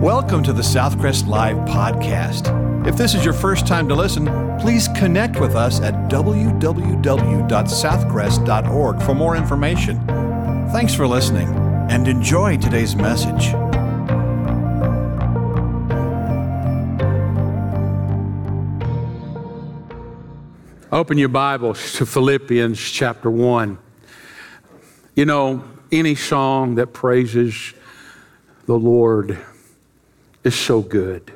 Welcome to the Southcrest Live podcast. If this is your first time to listen, please connect with us at www.southcrest.org for more information. Thanks for listening and enjoy today's message. Open your Bibles to Philippians chapter 1. You know, any song that praises the Lord is so good.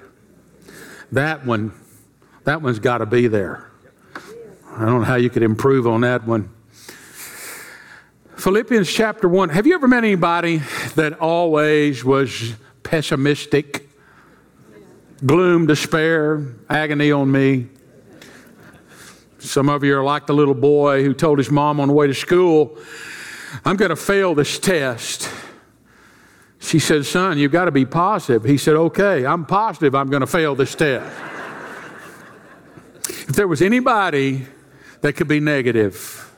That one, that one's got to be there. I don't know how you could improve on that one. Philippians chapter 1. Have you ever met anybody that always was pessimistic, gloom, despair, agony on me? Some of you are like the little boy who told his mom on the way to school, I'm going to fail this test. She said, Son, you've got to be positive. He said, Okay, I'm positive I'm going to fail this test. if there was anybody that could be negative,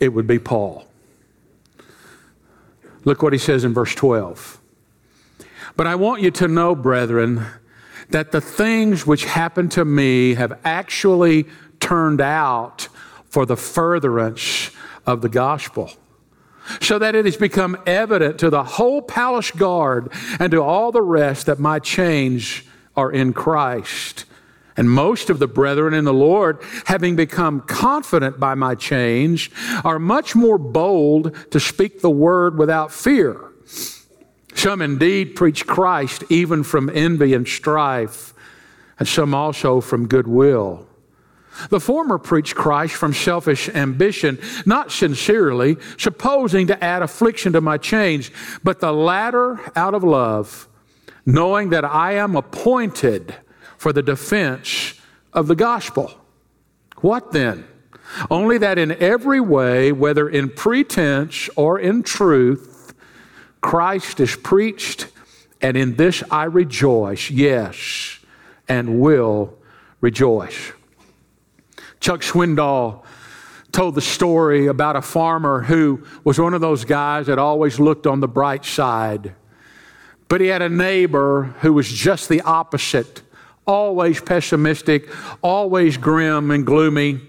it would be Paul. Look what he says in verse 12. But I want you to know, brethren, that the things which happened to me have actually turned out for the furtherance of the gospel. So that it has become evident to the whole palace guard and to all the rest that my chains are in Christ. And most of the brethren in the Lord, having become confident by my change, are much more bold to speak the word without fear. Some indeed preach Christ even from envy and strife, and some also from goodwill. The former preached Christ from selfish ambition, not sincerely, supposing to add affliction to my chains, but the latter out of love, knowing that I am appointed for the defense of the gospel. What then? Only that in every way, whether in pretense or in truth, Christ is preached, and in this I rejoice, yes, and will rejoice. Chuck Swindoll told the story about a farmer who was one of those guys that always looked on the bright side. But he had a neighbor who was just the opposite, always pessimistic, always grim and gloomy.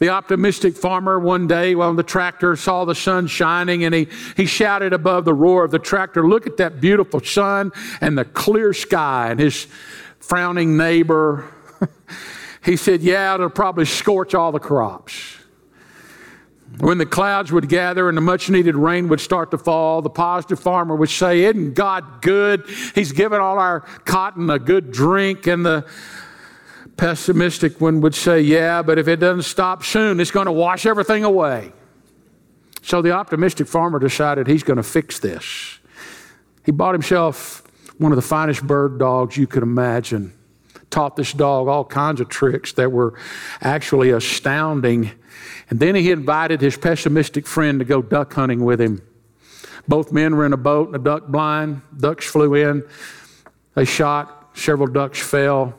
The optimistic farmer one day while the tractor saw the sun shining and he, he shouted above the roar of the tractor, Look at that beautiful sun and the clear sky. And his frowning neighbor he said, Yeah, it'll probably scorch all the crops. When the clouds would gather and the much needed rain would start to fall, the positive farmer would say, Isn't God good? He's given all our cotton a good drink. And the pessimistic one would say, Yeah, but if it doesn't stop soon, it's going to wash everything away. So the optimistic farmer decided he's going to fix this. He bought himself one of the finest bird dogs you could imagine taught this dog all kinds of tricks that were actually astounding. And then he invited his pessimistic friend to go duck hunting with him. Both men were in a boat and a duck blind. Ducks flew in. They shot. Several ducks fell.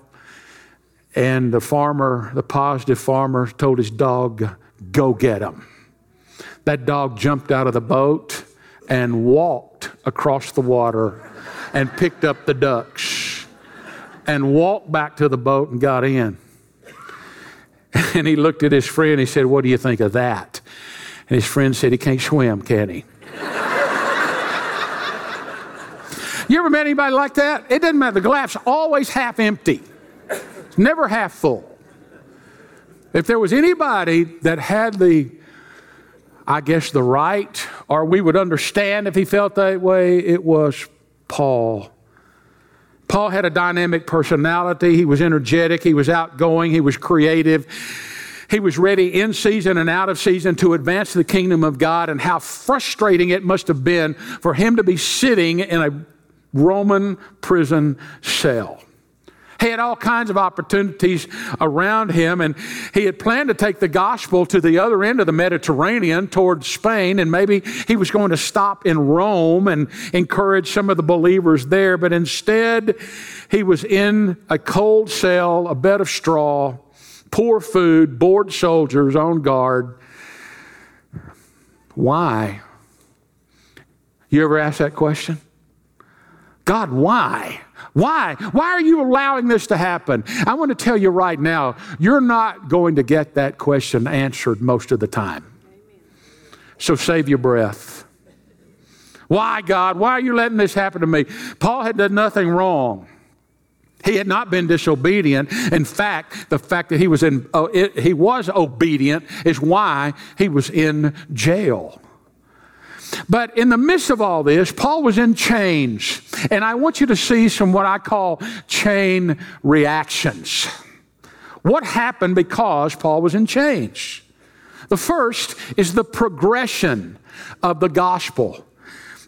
And the farmer, the positive farmer, told his dog, Go get them. That dog jumped out of the boat and walked across the water and picked up the ducks and walked back to the boat and got in. And he looked at his friend. He said, What do you think of that? And his friend said, He can't swim, can he? you ever met anybody like that? It doesn't matter. The glass's always half empty, it's never half full. If there was anybody that had the, I guess, the right, or we would understand if he felt that way, it was Paul. Paul had a dynamic personality. He was energetic. He was outgoing. He was creative. He was ready in season and out of season to advance the kingdom of God, and how frustrating it must have been for him to be sitting in a Roman prison cell. He had all kinds of opportunities around him, and he had planned to take the gospel to the other end of the Mediterranean toward Spain, and maybe he was going to stop in Rome and encourage some of the believers there, but instead, he was in a cold cell, a bed of straw, poor food, bored soldiers on guard. Why? You ever ask that question? God, why? Why? Why are you allowing this to happen? I want to tell you right now, you're not going to get that question answered most of the time. So save your breath. Why, God? Why are you letting this happen to me? Paul had done nothing wrong. He had not been disobedient. In fact, the fact that he was in uh, it, he was obedient is why he was in jail. But in the midst of all this, Paul was in chains. And I want you to see some what I call chain reactions. What happened because Paul was in chains? The first is the progression of the gospel.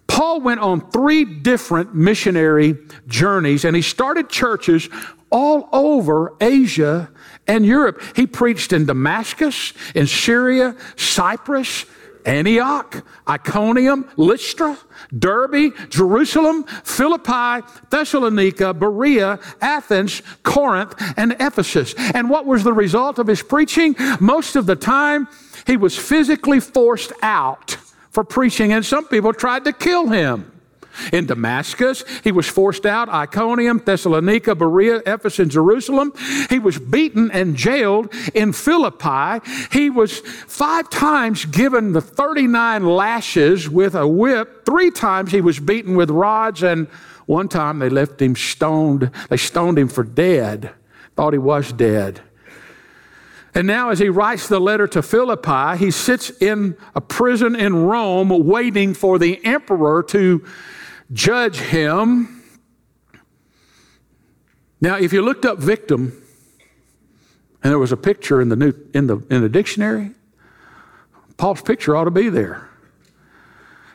Paul went on three different missionary journeys and he started churches all over Asia and Europe. He preached in Damascus, in Syria, Cyprus, Antioch, Iconium, Lystra, Derbe, Jerusalem, Philippi, Thessalonica, Berea, Athens, Corinth, and Ephesus. And what was the result of his preaching? Most of the time, he was physically forced out for preaching, and some people tried to kill him. In Damascus, he was forced out, Iconium, Thessalonica, Berea, Ephesus, and Jerusalem. He was beaten and jailed in Philippi. He was five times given the 39 lashes with a whip. Three times he was beaten with rods, and one time they left him stoned. They stoned him for dead, thought he was dead. And now, as he writes the letter to Philippi, he sits in a prison in Rome waiting for the emperor to judge him. Now, if you looked up victim and there was a picture in the, new, in the, in the dictionary, Paul's picture ought to be there.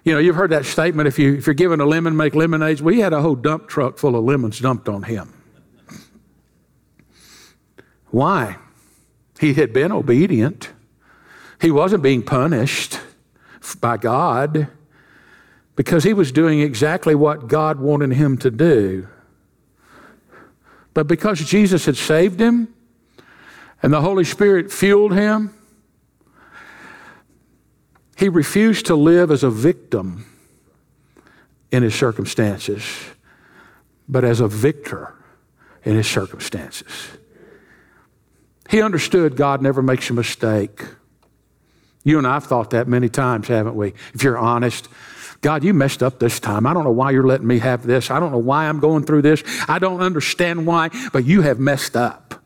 You know, you've heard that statement if, you, if you're given a lemon, make lemonades. We had a whole dump truck full of lemons dumped on him. Why? He had been obedient. He wasn't being punished by God because he was doing exactly what God wanted him to do. But because Jesus had saved him and the Holy Spirit fueled him, he refused to live as a victim in his circumstances, but as a victor in his circumstances. He understood God never makes a mistake. You and I have thought that many times, haven't we? If you're honest, God, you messed up this time. I don't know why you're letting me have this. I don't know why I'm going through this. I don't understand why, but you have messed up.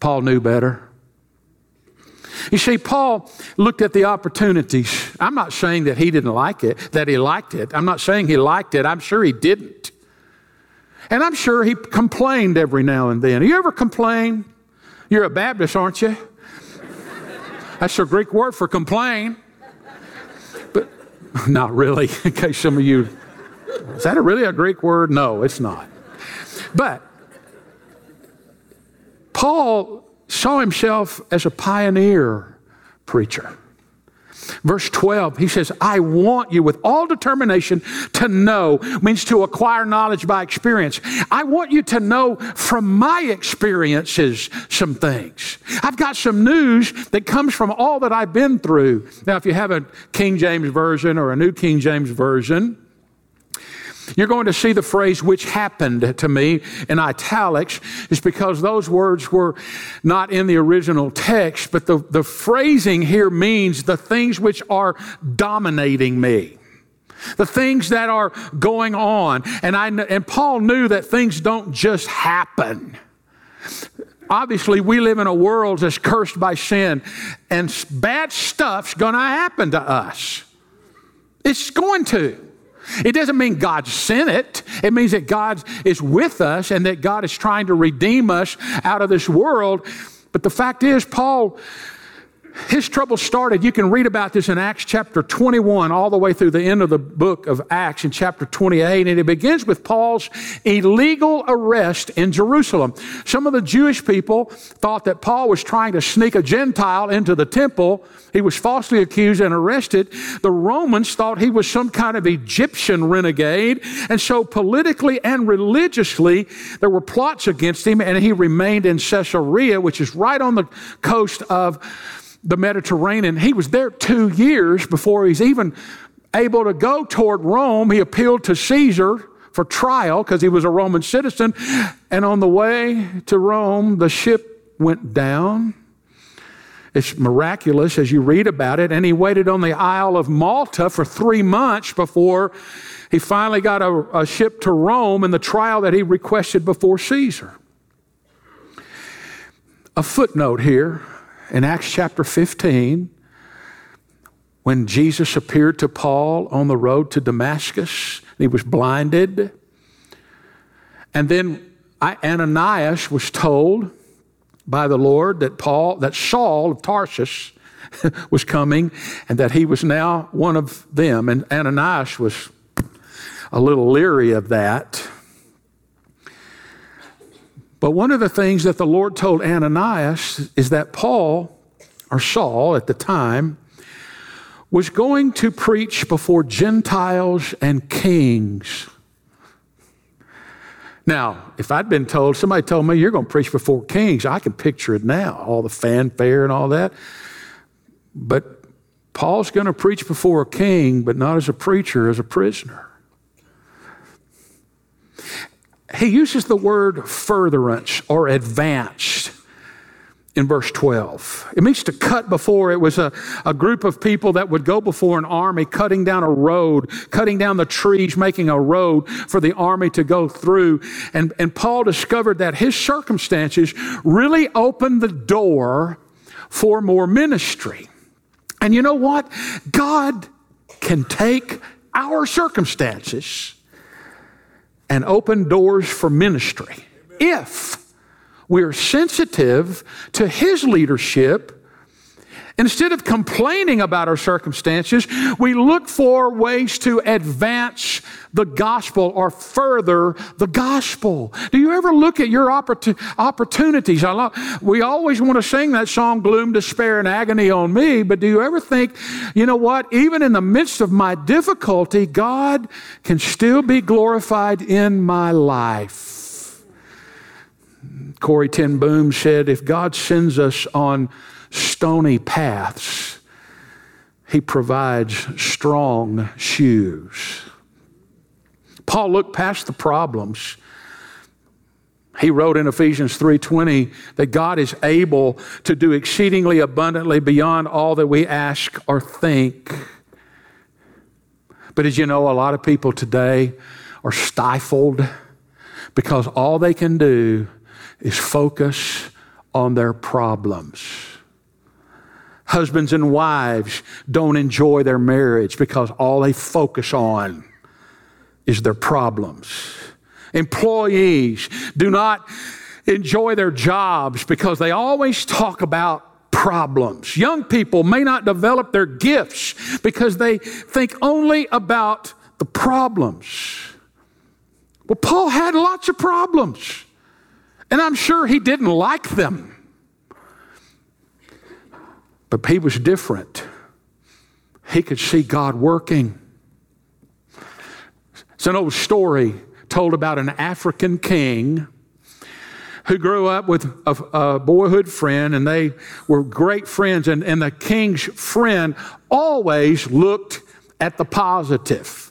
Paul knew better. You see, Paul looked at the opportunities. I'm not saying that he didn't like it, that he liked it. I'm not saying he liked it. I'm sure he didn't. And I'm sure he complained every now and then. You ever complain? You're a Baptist, aren't you? That's the Greek word for complain. Not really, in case some of you, is that a really a Greek word? No, it's not. But Paul saw himself as a pioneer preacher. Verse 12, he says, I want you with all determination to know, means to acquire knowledge by experience. I want you to know from my experiences some things. I've got some news that comes from all that I've been through. Now, if you have a King James Version or a New King James Version, you're going to see the phrase which happened to me in italics is because those words were not in the original text, but the, the phrasing here means the things which are dominating me. The things that are going on. And, I, and Paul knew that things don't just happen. Obviously, we live in a world that's cursed by sin, and bad stuff's going to happen to us. It's going to. It doesn't mean God sent it. It means that God is with us and that God is trying to redeem us out of this world. But the fact is, Paul his trouble started. You can read about this in Acts chapter 21, all the way through the end of the book of Acts in chapter 28. And it begins with Paul's illegal arrest in Jerusalem. Some of the Jewish people thought that Paul was trying to sneak a Gentile into the temple. He was falsely accused and arrested. The Romans thought he was some kind of Egyptian renegade. And so, politically and religiously, there were plots against him, and he remained in Caesarea, which is right on the coast of the Mediterranean. He was there two years before he's even able to go toward Rome. He appealed to Caesar for trial because he was a Roman citizen. And on the way to Rome, the ship went down. It's miraculous as you read about it. And he waited on the Isle of Malta for three months before he finally got a, a ship to Rome in the trial that he requested before Caesar. A footnote here in Acts chapter 15 when Jesus appeared to Paul on the road to Damascus. He was blinded. And then Ananias was told by the Lord that Paul, that Saul of Tarsus was coming and that he was now one of them. And Ananias was a little leery of that. But one of the things that the Lord told Ananias is that Paul, or Saul at the time, was going to preach before Gentiles and kings. Now, if I'd been told, somebody told me you're going to preach before kings, I can picture it now, all the fanfare and all that. But Paul's going to preach before a king, but not as a preacher, as a prisoner. He uses the word furtherance or advanced in verse 12. It means to cut before. It was a, a group of people that would go before an army, cutting down a road, cutting down the trees, making a road for the army to go through. And, and Paul discovered that his circumstances really opened the door for more ministry. And you know what? God can take our circumstances and open doors for ministry if we're sensitive to His leadership. Instead of complaining about our circumstances, we look for ways to advance the gospel or further the gospel. Do you ever look at your opportunities? we always want to sing that song, Gloom, Despair, and Agony on Me, but do you ever think, you know what? Even in the midst of my difficulty, God can still be glorified in my life. Corrie ten Boom said, if God sends us on stony paths, he provides strong shoes. Paul looked past the problems. He wrote in Ephesians 3:20 that God is able to do exceedingly abundantly beyond all that we ask or think. But as you know, a lot of people today are stifled because all they can do is focus on their problems. Husbands and wives don't enjoy their marriage because all they focus on is their problems. Employees do not enjoy their jobs because they always talk about problems. Young people may not develop their gifts because they think only about the problems. Well, Paul had lots of problems. And I'm sure he didn't like them. But he was different. He could see God working. It's an old story told about an African king who grew up with a, a, boyhood friend, and they were great friends. And, and the king's friend always looked at the positive.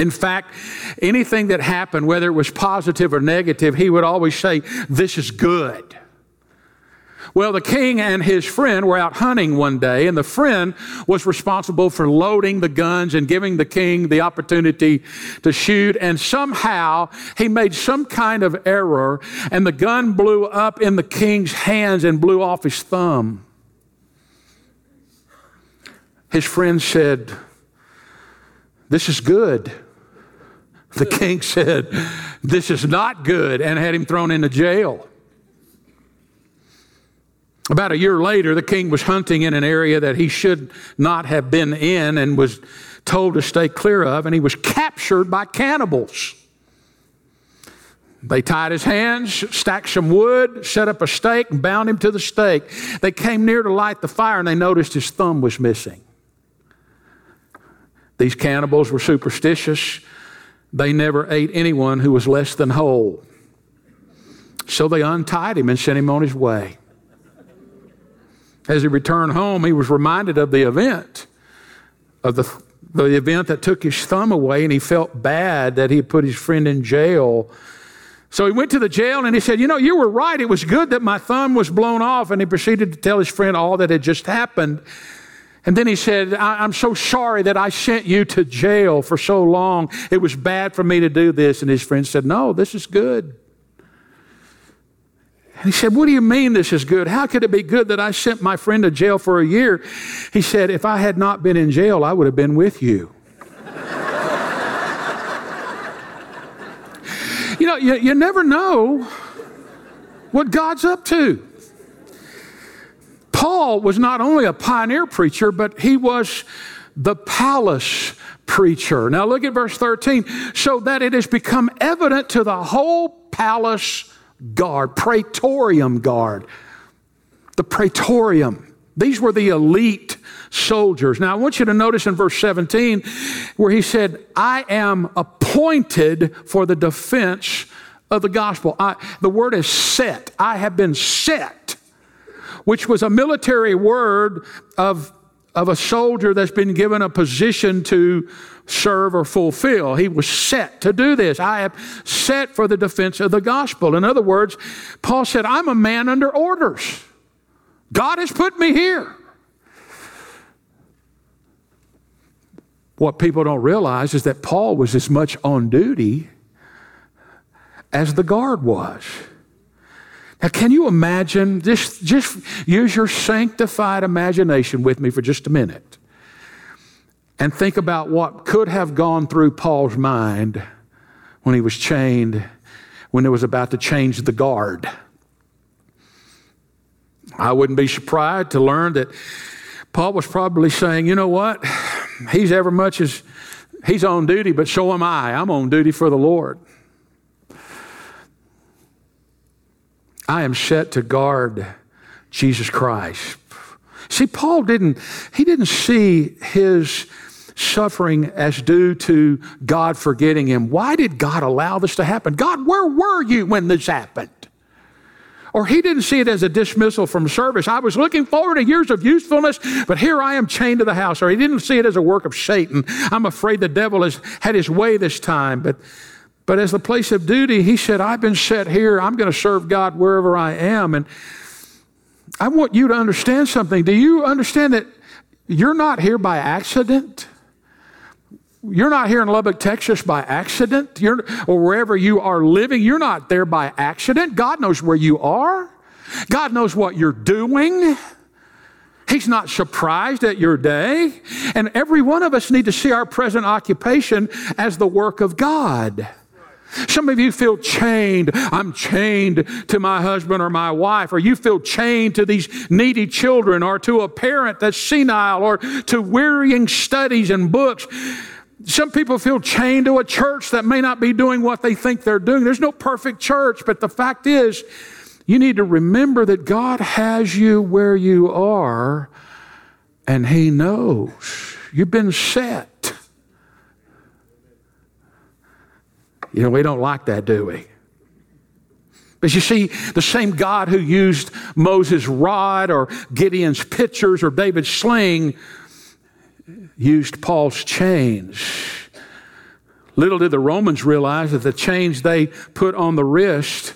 In fact, anything that happened, whether it was positive or negative, he would always say, This is good. Well, the king and his friend were out hunting one day, and the friend was responsible for loading the guns and giving the king the opportunity to shoot. And somehow he made some kind of error, and the gun blew up in the king's hands and blew off his thumb. His friend said, This is good. The king said, This is not good, and had him thrown into jail. About a year later, the king was hunting in an area that he should not have been in and was told to stay clear of, and he was captured by cannibals. They tied his hands, stacked some wood, set up a stake, and bound him to the stake. They came near to light the fire, and they noticed his thumb was missing. These cannibals were superstitious. They never ate anyone who was less than whole. So they untied him and sent him on his way. As he returned home, he was reminded of the event, of the the event that took his thumb away, and he felt bad that he put his friend in jail. So he went to the jail and he said, You know, you were right. It was good that my thumb was blown off. And he proceeded to tell his friend all that had just happened. And then he said, I'm so sorry that I sent you to jail for so long. It was bad for me to do this. And his friend said, No, this is good. And he said, What do you mean this is good? How could it be good that I sent my friend to jail for a year? He said, If I had not been in jail, I would have been with you. you know, you, you never know what God's up to. Paul was not only a pioneer preacher, but he was the palace preacher. Now look at verse 13. So that it has become evident to the whole palace guard, praetorium guard. The praetorium. These were the elite soldiers. Now I want you to notice in verse 17 where he said, I am appointed for the defense of the gospel. I, the word is set. I have been set which was a military word of, of a soldier that's been given a position to serve or fulfill. He was set to do this. I have set for the defense of the gospel. In other words, Paul said, I'm a man under orders. God has put me here. What people don't realize is that Paul was as much on duty as the guard was. Now, can you imagine? Just, just use your sanctified imagination with me for just a minute and think about what could have gone through Paul's mind when he was chained, when it was about to change the guard. I wouldn't be surprised to learn that Paul was probably saying, you know what? He's ever much as he's on duty, but so am I. I'm on duty for the Lord. I am set to guard Jesus Christ. See, Paul didn't, he didn't see his suffering as due to God forgetting him. Why did God allow this to happen? God, where were you when this happened? Or he didn't see it as a dismissal from service. I was looking forward to years of usefulness, but here I am chained to the house. Or he didn't see it as a work of Satan. I'm afraid the devil has had his way this time. But but as the place of duty, he said, I've been set here. I'm going to serve God wherever I am. And I want you to understand something. Do you understand that you're not here by accident? You're not here in Lubbock, Texas by accident, you're, or wherever you are living. You're not there by accident. God knows where you are, God knows what you're doing. He's not surprised at your day. And every one of us need to see our present occupation as the work of God. Some of you feel chained. I'm chained to my husband or my wife, or you feel chained to these needy children, or to a parent that's senile, or to wearying studies and books. Some people feel chained to a church that may not be doing what they think they're doing. There's no perfect church, but the fact is, you need to remember that God has you where you are, and He knows. You've been set. You know, we don't like that, do we? But you see, the same God who used Moses' rod or Gideon's pitchers or David's sling used Paul's chains. Little did the Romans realize that the chains they put on the wrist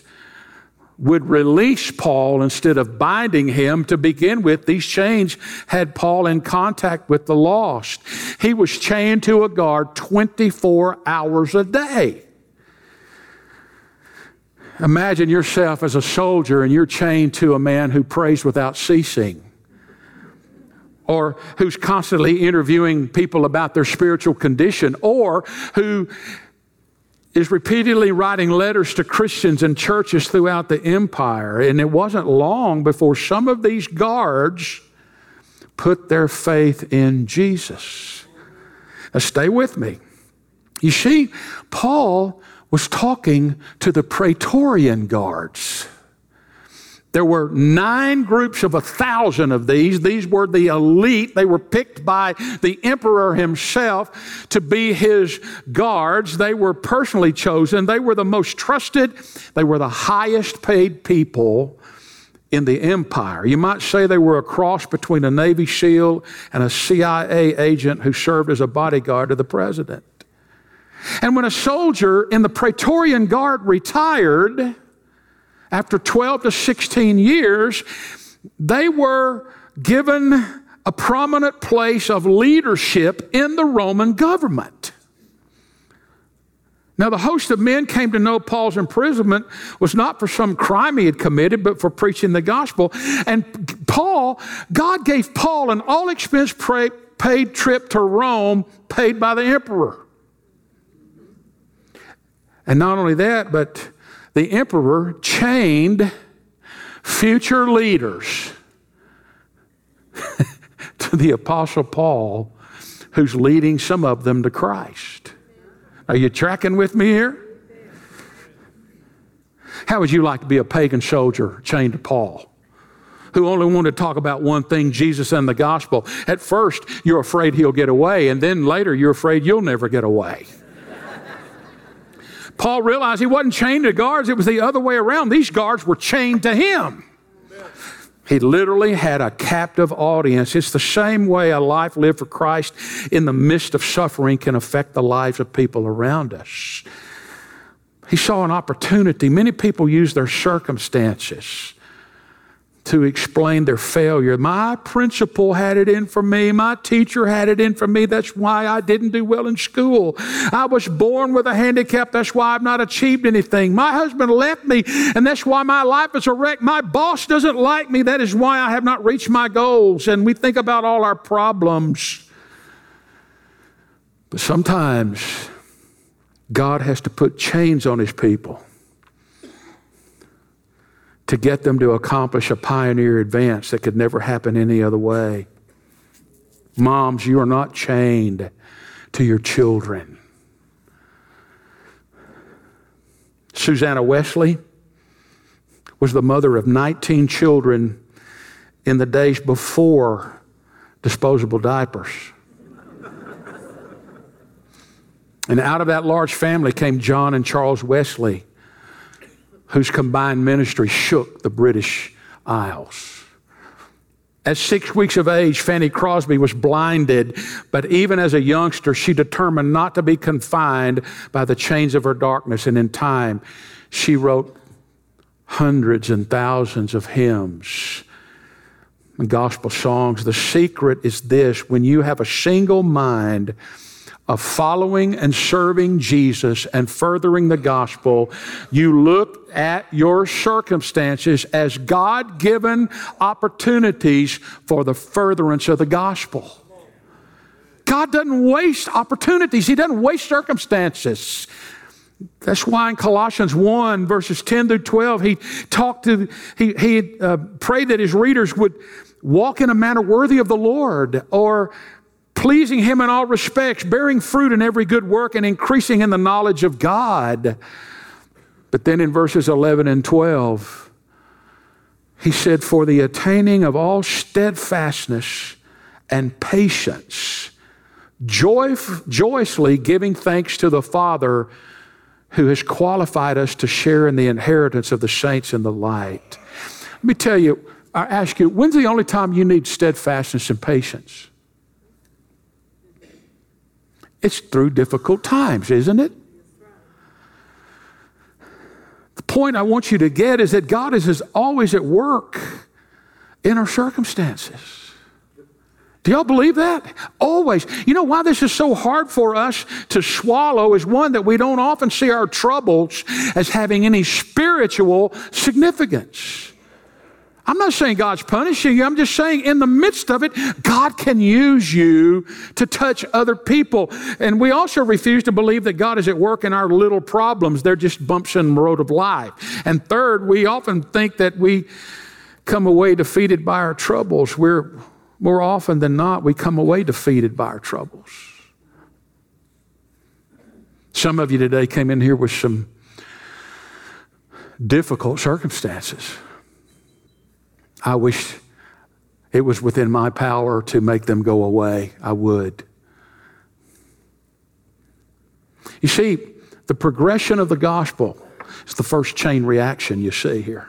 would release Paul instead of binding him to begin with. These chains had Paul in contact with the lost. He was chained to a guard 24 hours a day. Imagine yourself as a soldier and you're chained to a man who prays without ceasing or who's constantly interviewing people about their spiritual condition or who is repeatedly writing letters to Christians and churches throughout the empire. And it wasn't long before some of these guards put their faith in Jesus. Now, stay with me. You see, Paul was talking to the Praetorian guards. There were nine groups of a thousand of these. These were the elite. They were picked by the emperor himself to be his guards. They were personally chosen. They were the most trusted. They were the highest paid people in the empire. You might say they were a cross between a Navy SEAL and a CIA agent who served as a bodyguard to the president. And when a soldier in the Praetorian Guard retired after 12 to 16 years, they were given a prominent place of leadership in the Roman government. Now, the host of men came to know Paul's imprisonment was not for some crime he had committed, but for preaching the gospel. And Paul, God gave Paul an all expense paid trip to Rome paid by the emperor. And not only that, but the emperor chained future leaders to the Apostle Paul, who's leading some of them to Christ. Are you tracking with me here? How would you like to be a pagan soldier chained to Paul? Who only wanted to talk about one thing, Jesus and the gospel. At first, you're afraid he'll get away, and then later, you're afraid you'll never get away. Paul realized he wasn't chained to guards, it was the other way around. These guards were chained to him. He literally had a captive audience. It's the same way a life lived for Christ in the midst of suffering can affect the lives of people around us. He saw an opportunity. Many people use their circumstances to explain their failure. My principal had it in for me. My teacher had it in for me. That's why I didn't do well in school. I was born with a handicap. That's why I've not achieved anything. My husband left me, and that's why my life is a wreck. My boss doesn't like me. That is why I have not reached my goals. And we think about all our problems. But sometimes God has to put chains on his people to get them to accomplish a pioneer advance that could never happen any other way. Moms, you are not chained to your children. Susanna Wesley was the mother of 19 children in the days before disposable diapers. and out of that large family came John and Charles Wesley whose combined ministry shook the British Isles. At six weeks of age, Fanny Crosby was blinded, but even as a youngster, she determined not to be confined by the chains of her darkness. And in time, she wrote hundreds and thousands of hymns and gospel songs. The secret is this when you have a single mind, of following and serving Jesus and furthering the gospel, you look at your circumstances as God given opportunities for the furtherance of the gospel. God doesn't waste opportunities, He doesn't waste circumstances. That's why in Colossians 1, verses 10 through 12, he talked to, he, he uh, prayed that his readers would walk in a manner worthy of the Lord or pleasing Him in all respects, bearing fruit in every good work, and increasing in the knowledge of God. But then in verses 11 and 12, he said, For the attaining of all steadfastness and patience, joy, joyously giving thanks to the Father who has qualified us to share in the inheritance of the saints in the light. Let me tell you, I ask you, when's the only time you need steadfastness and patience? It's through difficult times, isn't it? The point I want you to get is that God is always at work in our circumstances. Do y'all believe that? Always. You know why this is so hard for us to swallow is one that we don't often see our troubles as having any spiritual significance. I'm not saying God's punishing you. I'm just saying in the midst of it, God can use you to touch other people. And we also refuse to believe that God is at work in our little problems. They're just bumps in the road of life. And third, we often think that we come away defeated by our troubles. We're more often than not, we come away defeated by our troubles. Some of you today came in here with some difficult circumstances. I wish it was within my power to make them go away. I would. You see, the progression of the gospel is the first chain reaction you see here.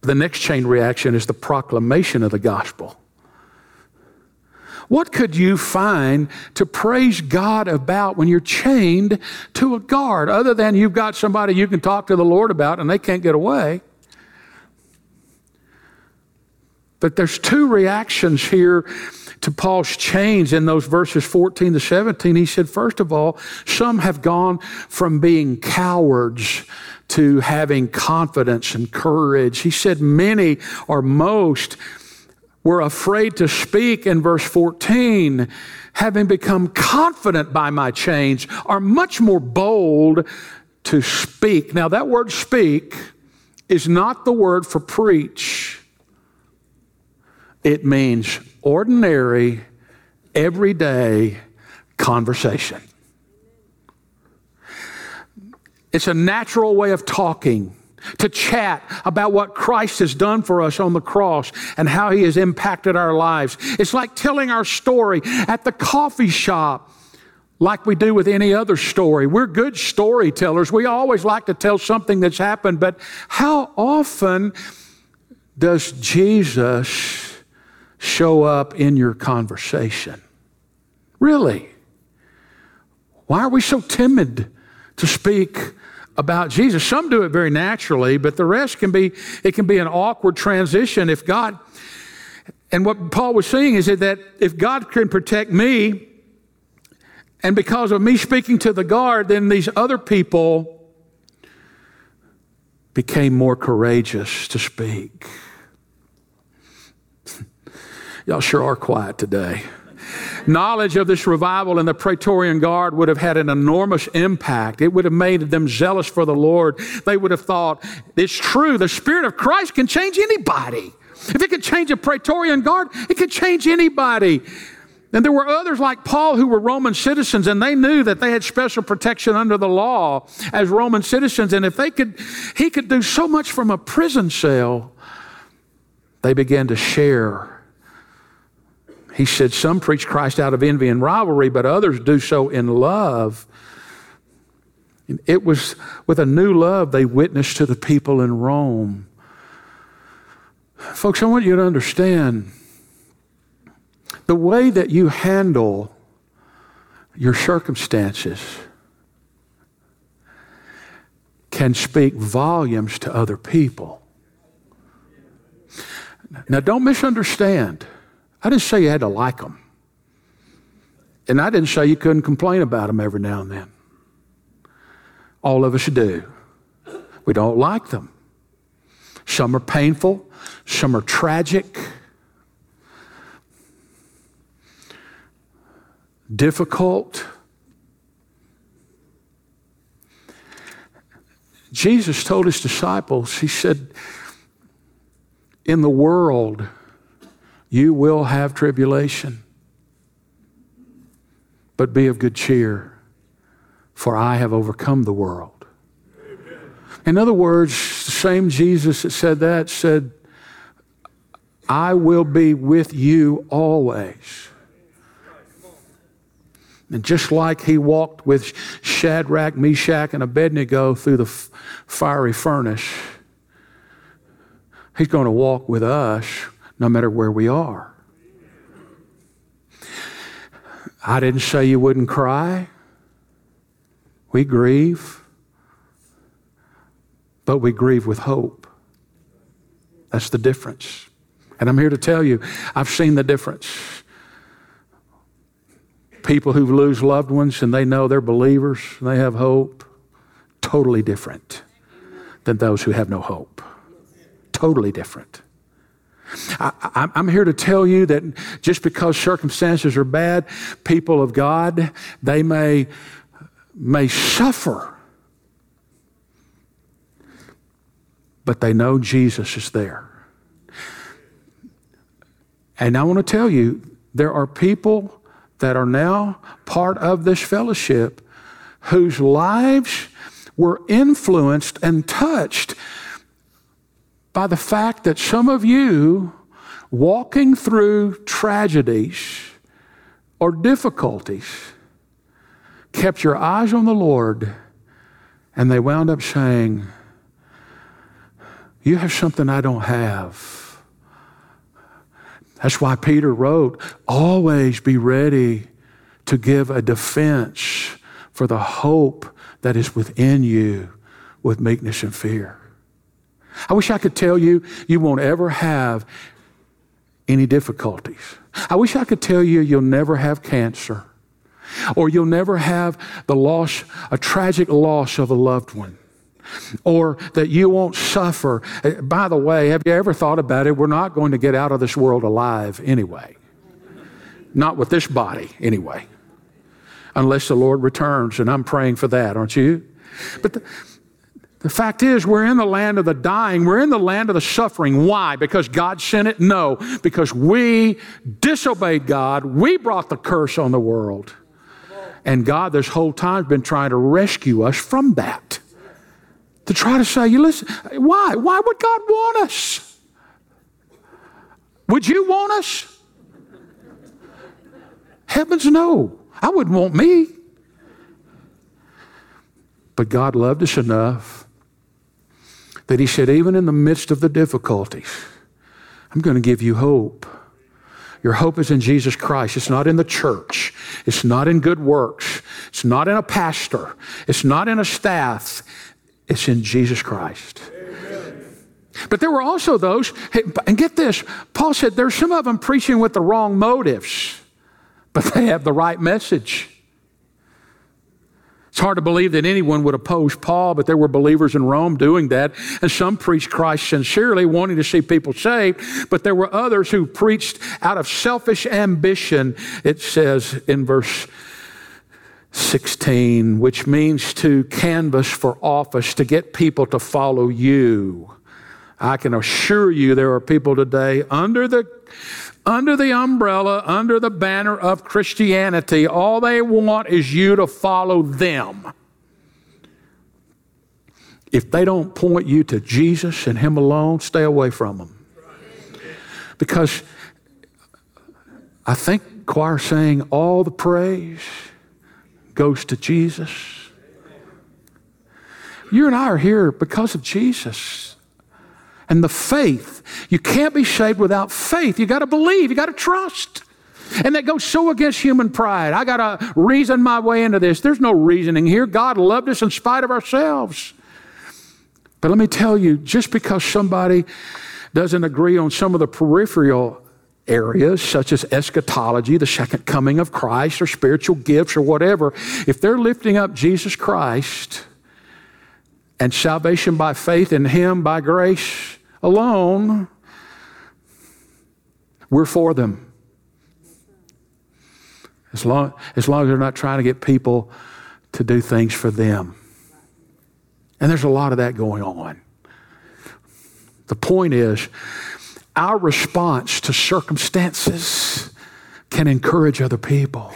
The next chain reaction is the proclamation of the gospel. What could you find to praise God about when you're chained to a guard, other than you've got somebody you can talk to the Lord about and they can't get away? But there's two reactions here to Paul's change in those verses 14 to 17. He said, first of all, some have gone from being cowards to having confidence and courage. He said, many or most were afraid to speak in verse 14, having become confident by my change, are much more bold to speak. Now, that word speak is not the word for preach, it means ordinary, everyday conversation. It's a natural way of talking to chat about what Christ has done for us on the cross and how he has impacted our lives. It's like telling our story at the coffee shop like we do with any other story. We're good storytellers. We always like to tell something that's happened, but how often does Jesus show up in your conversation? Really? Why are we so timid to speak about Jesus. Some do it very naturally, but the rest can be, it can be an awkward transition if God, and what Paul was saying is that if God can protect me, and because of me speaking to the guard, then these other people became more courageous to speak. Y'all sure are quiet today knowledge of this revival in the Praetorian Guard would have had an enormous impact. It would have made them zealous for the Lord. They would have thought, it's true, the Spirit of Christ can change anybody. If it could change a Praetorian Guard, it could change anybody. And there were others like Paul who were Roman citizens, and they knew that they had special protection under the law as Roman citizens. And if they could, he could do so much from a prison cell, they began to share he said, Some preach Christ out of envy and rivalry, but others do so in love. And It was with a new love they witnessed to the people in Rome. Folks, I want you to understand the way that you handle your circumstances can speak volumes to other people. Now, don't misunderstand. I didn't say you had to like them. And I didn't say you couldn't complain about them every now and then. All of us do. We don't like them. Some are painful, some are tragic, difficult. Jesus told his disciples, He said, In the world, you will have tribulation, but be of good cheer, for I have overcome the world. In other words, the same Jesus that said that said, I will be with you always. And just like he walked with Shadrach, Meshach, and Abednego through the fiery furnace, he's going to walk with us no matter where we are. I didn't say you wouldn't cry. We grieve, but we grieve with hope. That's the difference. And I'm here to tell you, I've seen the difference. People who lose loved ones and they know they're believers, and they have hope, totally different than those who have no hope. Totally different. I, am here to tell you that just because circumstances are bad, people of God, they may, may suffer. But they know Jesus is there. And I want to tell you, there are people that are now part of this fellowship whose lives were influenced and touched by the fact that some of you walking through tragedies or difficulties kept your eyes on the Lord and they wound up saying, You have something I don't have. That's why Peter wrote, always be ready to give a defense for the hope that is within you with meekness and fear. I wish I could tell you you won't ever have any difficulties. I wish I could tell you you'll never have cancer or you'll never have the loss, a tragic loss of a loved one. Or that you won't suffer. Uh, by the way, have you ever thought about it? We're not going to get out of this world alive anyway. Not with this body, anyway. Unless the Lord returns, and I'm praying for that, aren't you? But the, the fact is, we're in the land of the dying. We're in the land of the suffering. Why? Because God sent it? No. Because we disobeyed God. We brought the curse on the world. And God, this whole time, has been trying to rescue us from that. To try to say, you listen, why? Why would God want us? Would you want us? Heavens no. I wouldn't want me. But God loved us enough that he said, even in the midst of the difficulties, I'm going to give you hope. Your hope is in Jesus Christ. It's not in the church. It's not in good works. It's not in a pastor. It's not in a staff. It's in Jesus Christ. Amen. But there were also those, and get this, Paul said there's some of them preaching with the wrong motives, but they have the right message. It's hard to believe that anyone would oppose Paul, but there were believers in Rome doing that. And some preached Christ sincerely, wanting to see people saved, but there were others who preached out of selfish ambition, it says in verse 16, which means to canvass for office, to get people to follow you. I can assure you there are people today under the under the umbrella, under the banner of Christianity, all they want is you to follow them. If they don't point you to Jesus and Him alone, stay away from them. Because I think choir saying all the praise goes to Jesus. You and I are here because of Jesus and the faith. You can't be saved without faith. You got to believe, you got to trust. And that goes so against human pride. I got to reason my way into this. There's no reasoning here. God loved us in spite of ourselves. But let me tell you, just because somebody doesn't agree on some of the peripheral areas, such as eschatology, the second coming of Christ, or spiritual gifts, or whatever, if they're lifting up Jesus Christ and salvation by faith in Him by grace, alone, we're for them. As long, as long as they're not trying to get people to do things for them. And there's a lot of that going on. The point is, our response to circumstances can encourage other people.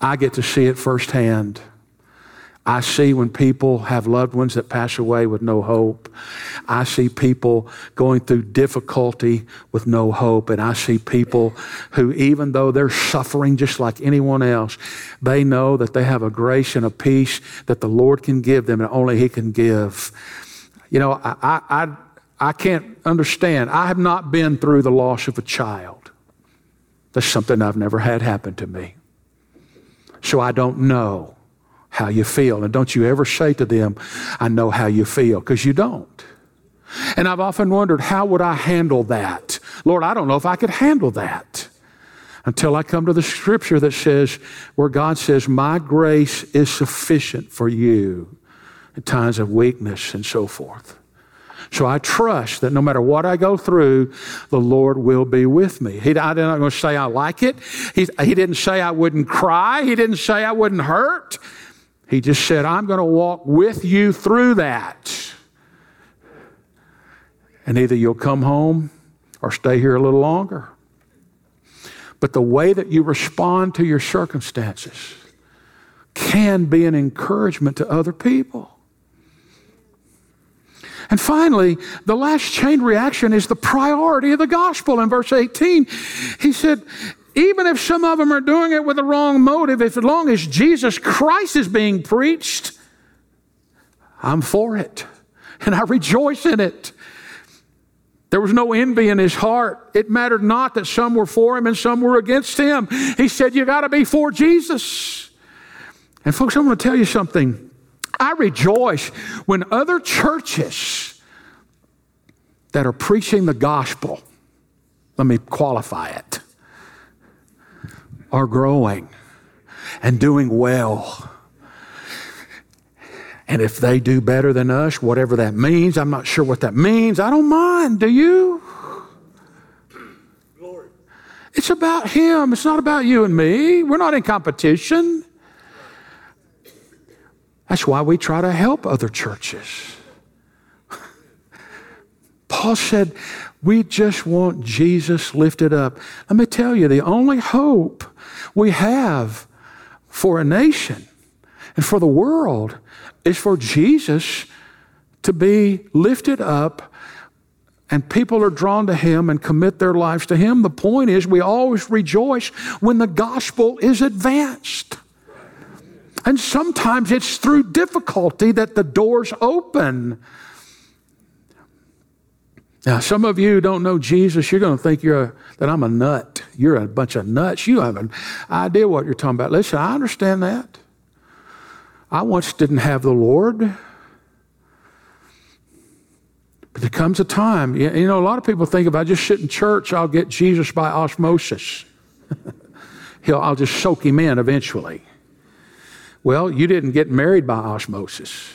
I get to see it firsthand. I see when people have loved ones that pass away with no hope. I see people going through difficulty with no hope. And I see people who, even though they're suffering just like anyone else, they know that they have a grace and a peace that the Lord can give them and only He can give. You know, I, I, I, I can't understand. I have not been through the loss of a child. That's something I've never had happen to me. So I don't know how you feel. And don't you ever say to them, I know how you feel, because you don't. And I've often wondered, how would I handle that? Lord, I don't know if I could handle that until I come to the scripture that says, where God says, My grace is sufficient for you in times of weakness and so forth. So I trust that no matter what I go through, the Lord will be with me. He, I'm not going to say I like it. He, he didn't say I wouldn't cry. He didn't say I wouldn't hurt. He just said, I'm going to walk with you through that. And either you'll come home or stay here a little longer. But the way that you respond to your circumstances can be an encouragement to other people. And finally, the last chain reaction is the priority of the gospel. In verse 18, he said, even if some of them are doing it with the wrong motive, as long as Jesus Christ is being preached, I'm for it. And I rejoice in it. There was no envy in his heart. It mattered not that some were for him and some were against him. He said, You got to be for Jesus. And, folks, I'm going to tell you something. I rejoice when other churches that are preaching the gospel, let me qualify it, are growing and doing well. And if they do better than us, whatever that means, I'm not sure what that means. I don't mind, do you? Glory. It's about Him. It's not about you and me. We're not in competition. That's why we try to help other churches. Paul said, We just want Jesus lifted up. Let me tell you, the only hope we have for a nation and for the world is for Jesus to be lifted up and people are drawn to him and commit their lives to him. The point is, we always rejoice when the gospel is advanced. And sometimes it's through difficulty that the doors open. Now, some of you don't know Jesus. You're going to think you're a, that I'm a nut. You're a bunch of nuts. You have an idea what you're talking about. Listen, I understand that. I once didn't have the Lord. But there comes a time, you know, a lot of people think if I just sit in church, I'll get Jesus by osmosis. He'll, I'll just soak him in eventually. Well, you didn't get married by osmosis.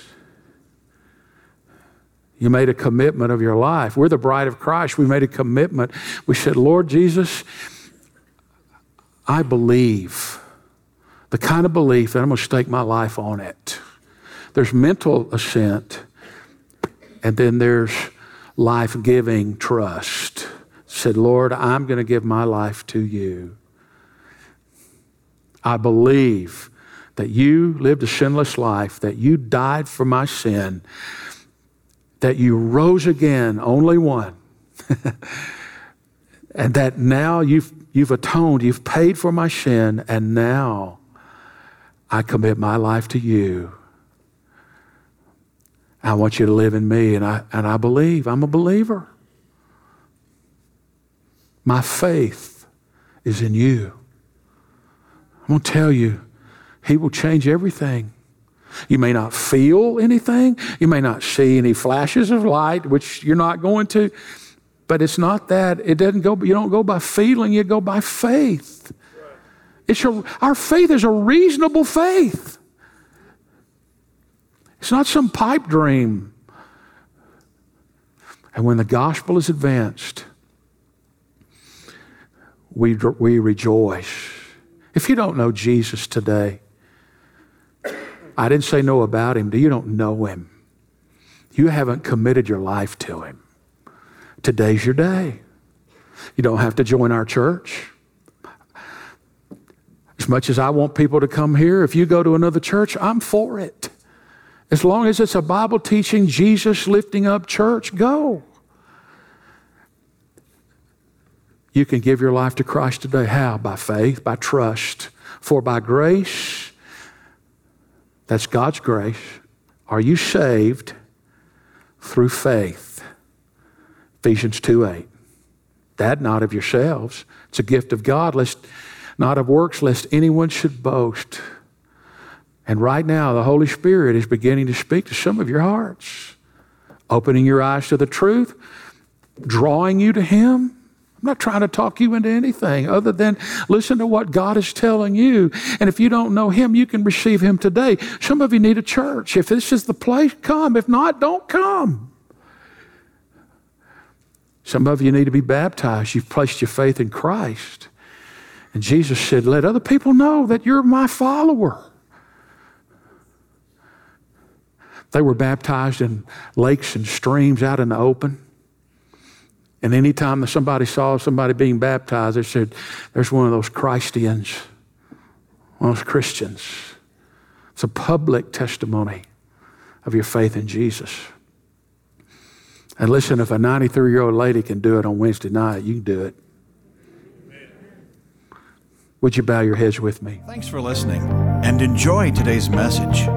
You made a commitment of your life. We're the bride of Christ. We made a commitment. We said, Lord Jesus, I believe the kind of belief that I'm going to stake my life on it. There's mental assent, and then there's life giving trust. Said, Lord, I'm going to give my life to you. I believe that you lived a sinless life, that you died for my sin, that you rose again, only one, and that now you've, you've atoned, you've paid for my sin, and now I commit my life to you. I want you to live in me, and I, and I believe. I'm a believer. My faith is in you. I'm going to tell you, He will change everything. You may not feel anything, you may not see any flashes of light, which you're not going to, but it's not that. It doesn't go, you don't go by feeling, you go by faith. It's a, our faith is a reasonable faith. It's not some pipe dream. And when the gospel is advanced, we, we rejoice. If you don't know Jesus today, I didn't say know about him. You don't know him. You haven't committed your life to him. Today's your day. You don't have to join our church. As much as I want people to come here, if you go to another church, I'm for it. As long as it's a Bible teaching, Jesus lifting up church, go. You can give your life to Christ today. How? By faith, by trust. For by grace, that's God's grace, are you saved through faith. Ephesians 2 8. That not of yourselves. It's a gift of God, lest not of works, lest anyone should boast. And right now, the Holy Spirit is beginning to speak to some of your hearts, opening your eyes to the truth, drawing you to Him. I'm not trying to talk you into anything other than listen to what God is telling you. And if you don't know Him, you can receive Him today. Some of you need a church. If this is the place, come. If not, don't come. Some of you need to be baptized. You've placed your faith in Christ. And Jesus said, Let other people know that you're my follower. They were baptized in lakes and streams out in the open. And anytime that somebody saw somebody being baptized, they said, There's one of those Christians, one of those Christians. It's a public testimony of your faith in Jesus. And listen, if a 93 year old lady can do it on Wednesday night, you can do it. Would you bow your heads with me? Thanks for listening and enjoy today's message.